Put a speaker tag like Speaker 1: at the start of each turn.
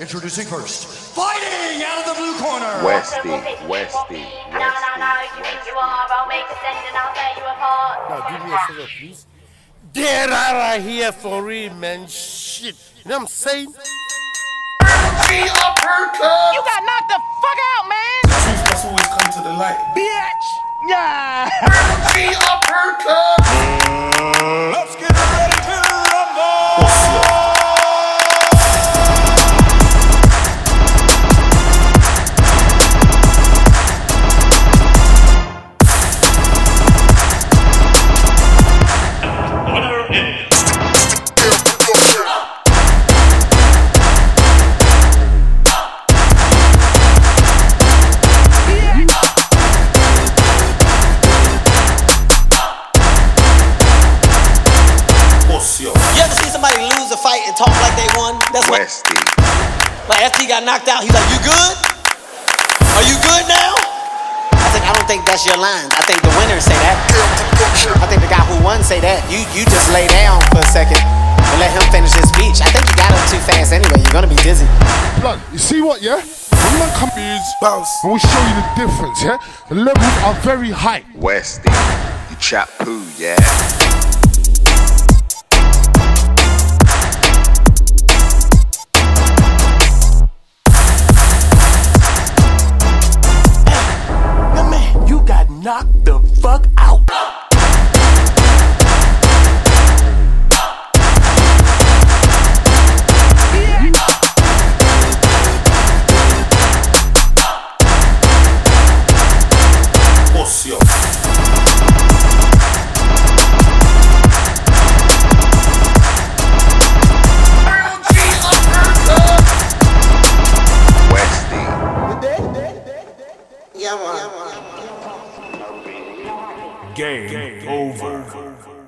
Speaker 1: Introducing first, fighting out of the blue corner.
Speaker 2: Westy, Westy,
Speaker 3: No, no, no, you think you are, I'll make a stand and I'll tear you apart.
Speaker 4: Now, do me a favor, please. Get out of here for real, man. Shit. You know what I'm saying?
Speaker 5: You got knocked the fuck out, man!
Speaker 6: truth must always come to the light.
Speaker 5: Bitch! Yeah!
Speaker 1: Let's
Speaker 7: and talk like they won? That's what.
Speaker 2: Westy,
Speaker 7: Like after he got knocked out, he's like, "You good? Are you good now?" I think I don't think that's your line. I think the winners say that. I think the guy who won say that. You you just lay down for a second and let him finish his speech. I think you got him too fast anyway. You're gonna be dizzy.
Speaker 8: Blood, you see what, yeah? When man come
Speaker 6: bounce?
Speaker 8: and we show you the difference, yeah? The levels are very high.
Speaker 2: Westy, you chap poo, yeah?
Speaker 4: You got knocked the fuck out.
Speaker 6: What's your
Speaker 2: Westy,
Speaker 4: Game over.